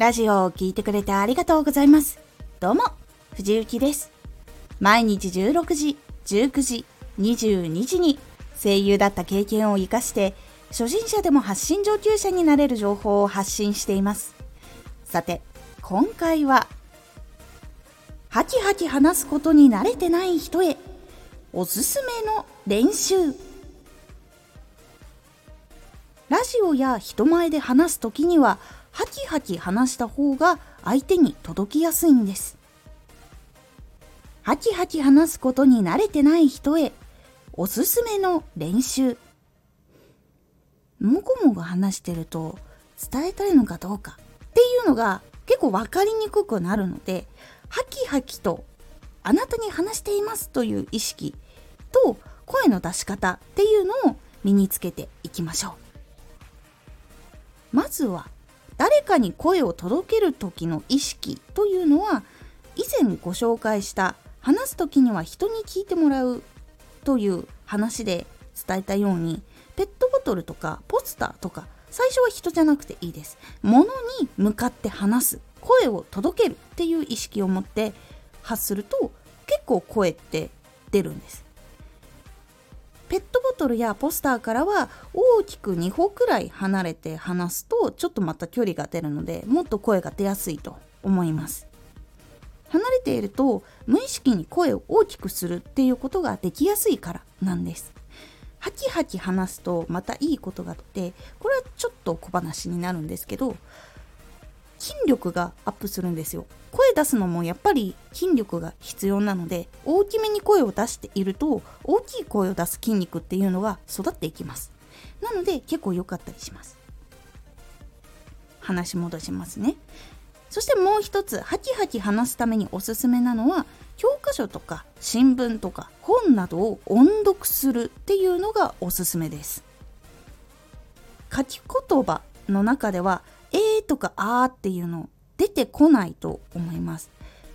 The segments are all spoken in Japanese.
ラジオを聴いてくれてありがとうございます。どうも、藤幸です。毎日16時、19時、22時に声優だった経験を活かして、初心者でも発信上級者になれる情報を発信しています。さて、今回は、ハキハキ話すことに慣れてない人へ、おすすめの練習。ラジオや人前で話す時には、ハキハキ話した方が相手に届きやすいんです。ハキハキ話すことに慣れてない人へおすすめの練習。もごもご話してると伝えたいのかどうかっていうのが結構分かりにくくなるので、ハキハキとあなたに話していますという意識と声の出し方っていうのを身につけていきましょう。まずは誰かに声を届ける時の意識というのは以前ご紹介した話す時には人に聞いてもらうという話で伝えたようにペットボトルとかポスターとか最初は人じゃなくていいです。物に向かって話す。声を届けるっていう意識を持って発すると結構声って出るんです。トルやポスターからは大きく2歩くらい離れて話すとちょっとまた距離が出るのでもっと声が出やすいと思います。離れていると無意識に声を大きくするっていうことができやすいからなんです。ハキハキ話すとまたいいことがあってこれはちょっと小話になるんですけど筋力がアップするんですよ。声出すのもやっぱり筋力が必要なので大きめに声を出していると大きい声を出す筋肉っていうのが育っていきます。なので結構良かったりします。話戻しますね。そしてもう一つハキハキ話すためにおすすめなのは教科書とか新聞とか本などを音読するっていうのがおすすめです。書き言葉の中では「えー」とか「あー」っていうの出てこないと思います。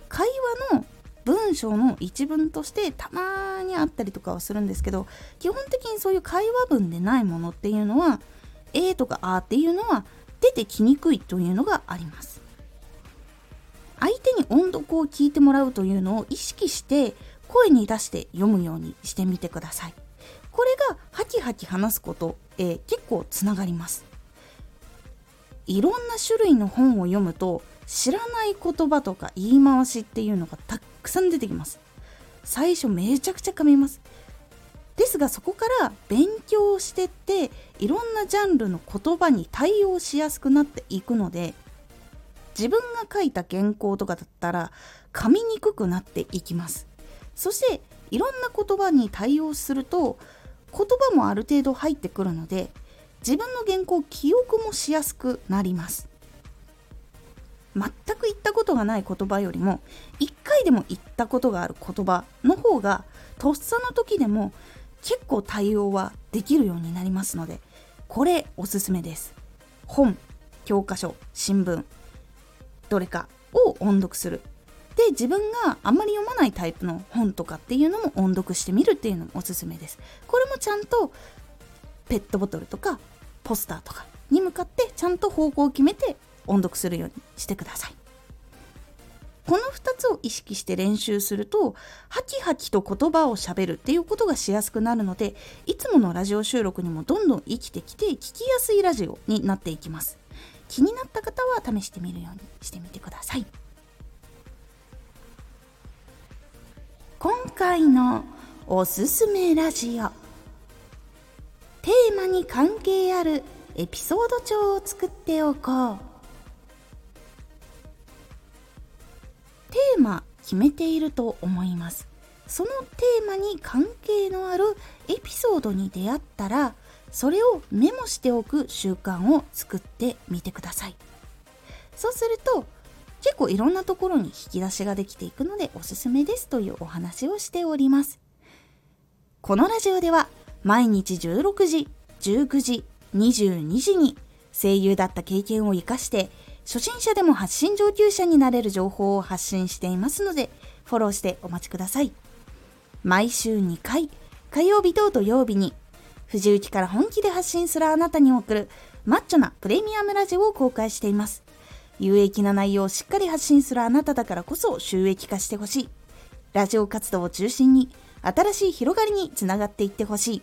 会話の文章の一文としてたまにあったりとかはするんですけど基本的にそういう会話文でないものっていうのは「えー」とか「あー」っていうのは出てきにくいというのがあります。相手に音読を聞いてもらうというのを意識して声に出して読むようにしてみてください。これがハキハキ話すこと、えー、結構つながります。いろんな種類の本を読むと知らない言葉とか言い回しっていうのがたくさん出てきます。最初めちゃくちゃ噛みます。ですがそこから勉強してっていろんなジャンルの言葉に対応しやすくなっていくので自分が書いた原稿とかだったら噛みにくくなっていきます。そしていろんな言葉に対応すると言葉もある程度入ってくるので自分の原稿記憶もしやすくなります。全く言ったことがない言葉よりも1回でも言ったことがある言葉の方がとっさの時でも結構対応はできるようになりますのでこれおすすめです。本教科書新聞どれかを音読する。で自分があんまり読まないタイプの本とかっていうのも音読してみるっていうのもおすすめです。これもちゃんとペットボトルとかポスターとかに向かってちゃんと方向を決めて音読するようにしてください。この2つを意識して練習するとハキハキと言葉をしゃべるっていうことがしやすくなるのでいつものラジオ収録にもどんどん生きてきて聞きやすいラジオになっていきます。気になった方は試してみるようにしてみてください。今回のおすすめラジオ。テーマに関係あるエピソード帳を作っておこう。テーマ決めていると思います。そのテーマに関係のあるエピソードに出会ったらそれをメモしておく習慣を作ってみてください。そうすると結構いろんなところに引き出しができていくのでおすすめですというお話をしております。このラジオでは毎日16時19時22時に声優だった経験を生かして初心者でも発信上級者になれる情報を発信していますのでフォローしてお待ちください毎週2回火曜日と土曜日に藤雪から本気で発信するあなたに送るマッチョなプレミアムラジオを公開しています。有益な内容をしっかり発信するあなただからこそ収益化してほしい。ラジオ活動を中心に新しい広がりにつながっていってほしい。